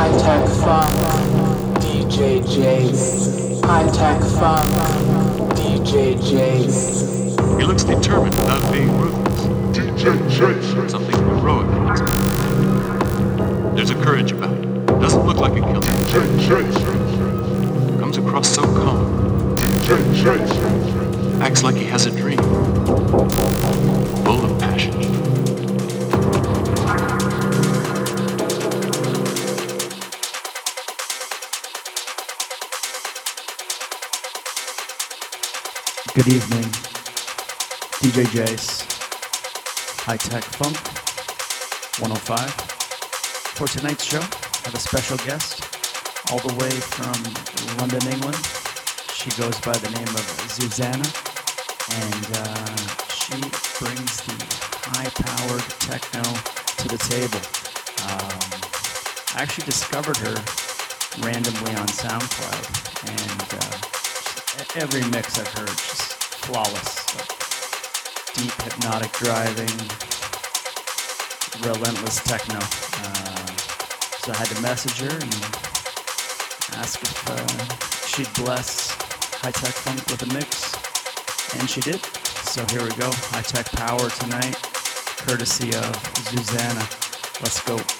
High tech funk, DJ Jace. High tech funk, DJ Jace. He looks determined without being ruthless. DJ Jace. Something heroic. There's a courage about it. Doesn't look like a killer. DJ Jace. Comes across so calm. DJ Jace. Acts like he has a dream. Full of passion. Good evening, DJ Jace, High Tech Funk 105. For tonight's show, I have a special guest all the way from London, England. She goes by the name of Zuzanah, and uh, she brings the high-powered techno to the table. Um, I actually discovered her randomly on SoundCloud, and uh, every mix I've heard just flawless. Like deep hypnotic driving, relentless techno. Uh, so I had to message her and ask if uh, she'd bless High Tech Funk with a mix, and she did. So here we go, High Tech Power tonight, courtesy of Zuzanah. Let's go.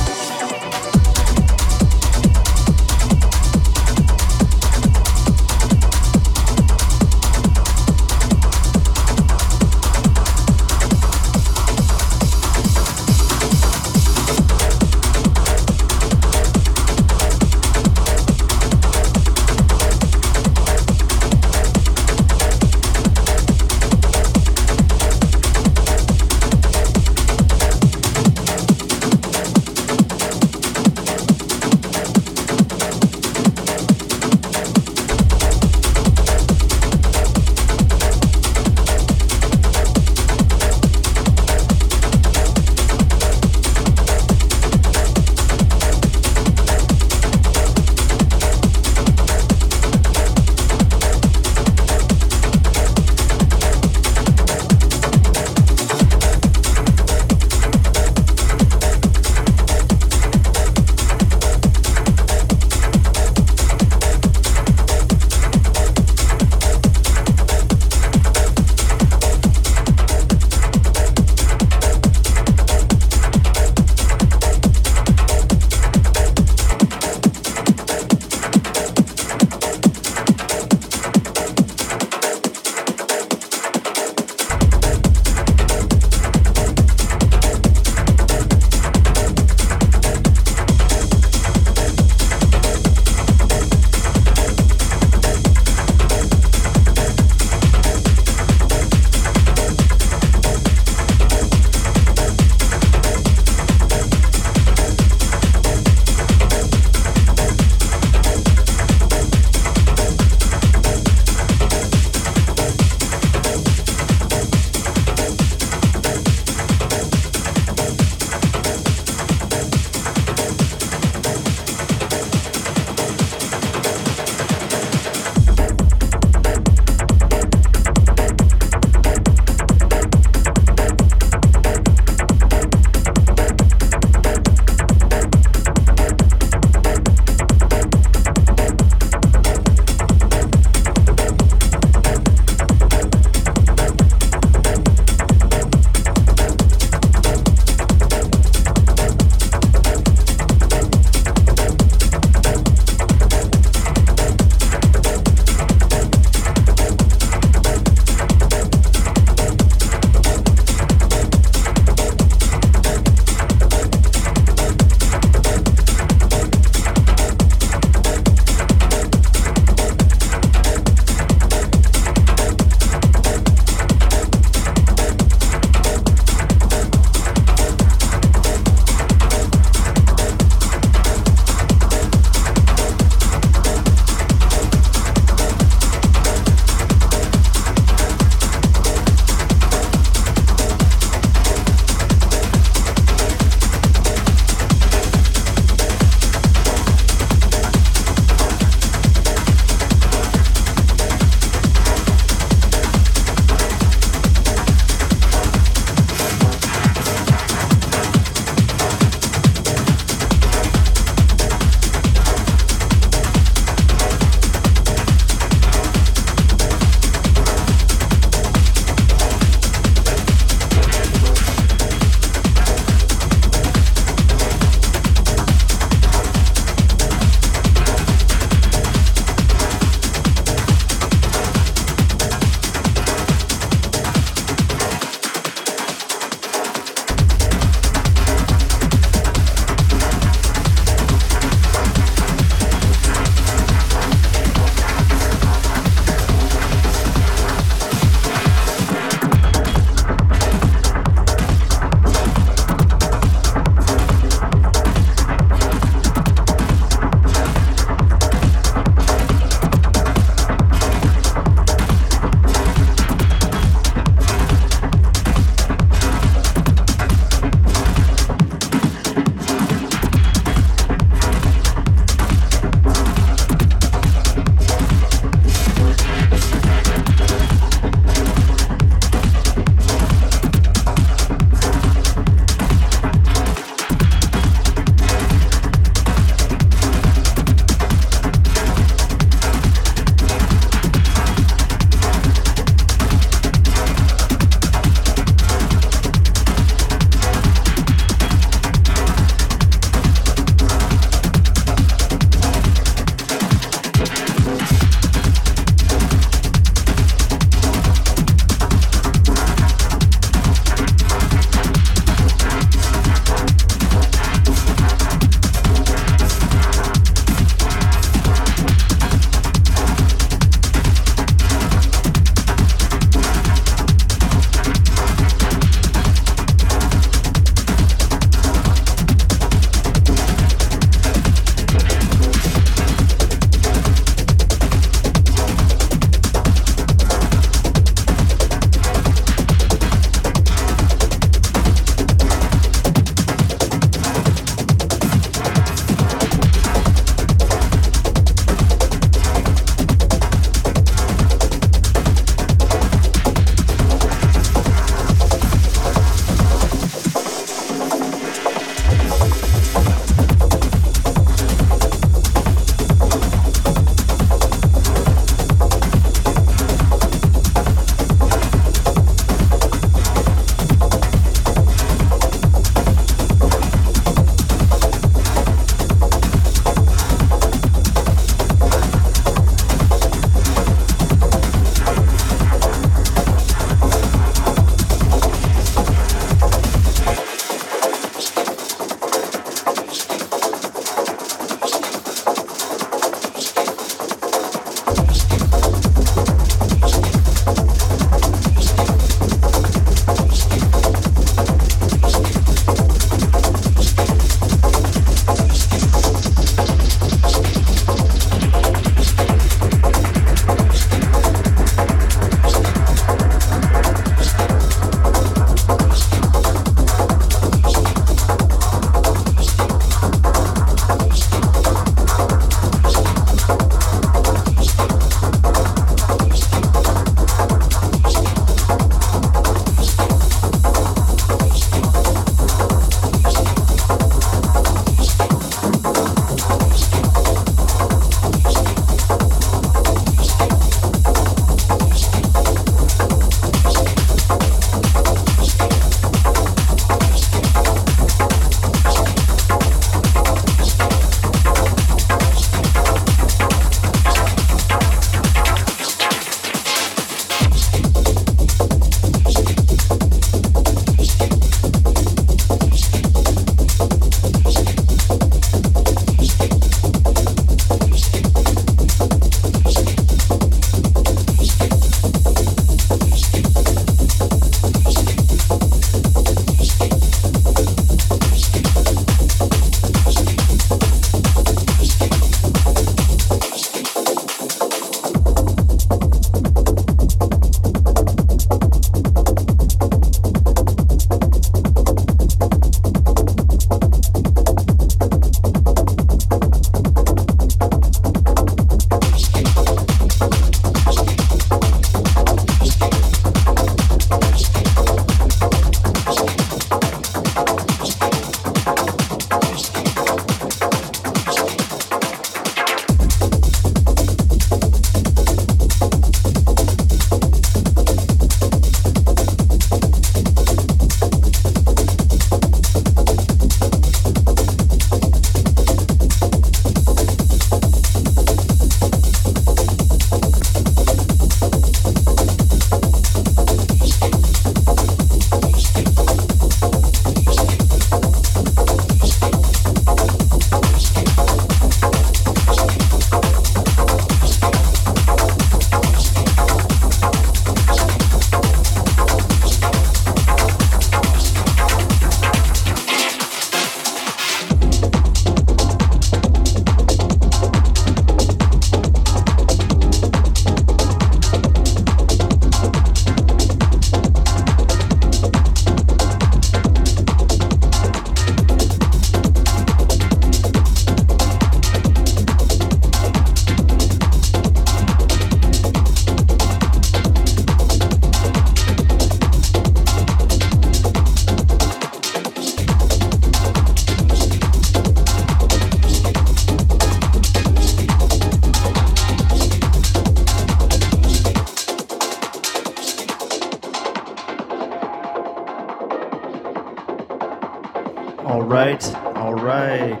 Right, all right.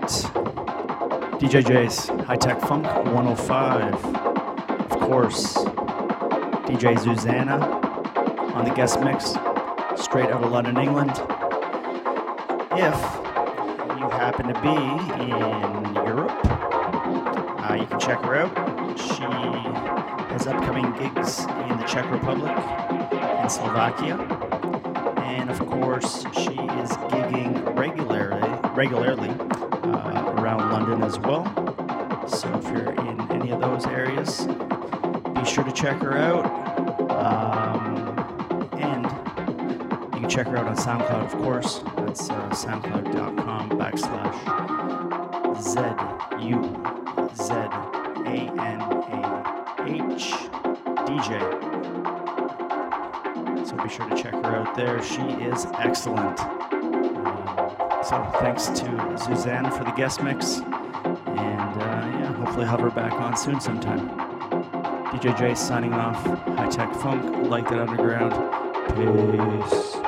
DJ J's Hi-Tech Funk 105. Of course, DJ Zuzanah on the guest mix, straight out of London, England. If you happen to be in Europe, uh, you can check her out. She has upcoming gigs in the Czech Republic and Slovakia. And of course, she is regularly, uh, around London as well. So if you're in any of those areas, be sure to check her out. Um, and you can check her out on SoundCloud, of course. That's uh, soundcloud.com backslash Z U Z A N A H DJ. So be sure to check her out there. She is excellent. So thanks to Zuzanah for the guest mix. And uh, yeah, hopefully have her back on soon sometime. DJ J signing off. Hi-Tech Funk, Like That Underground. Peace.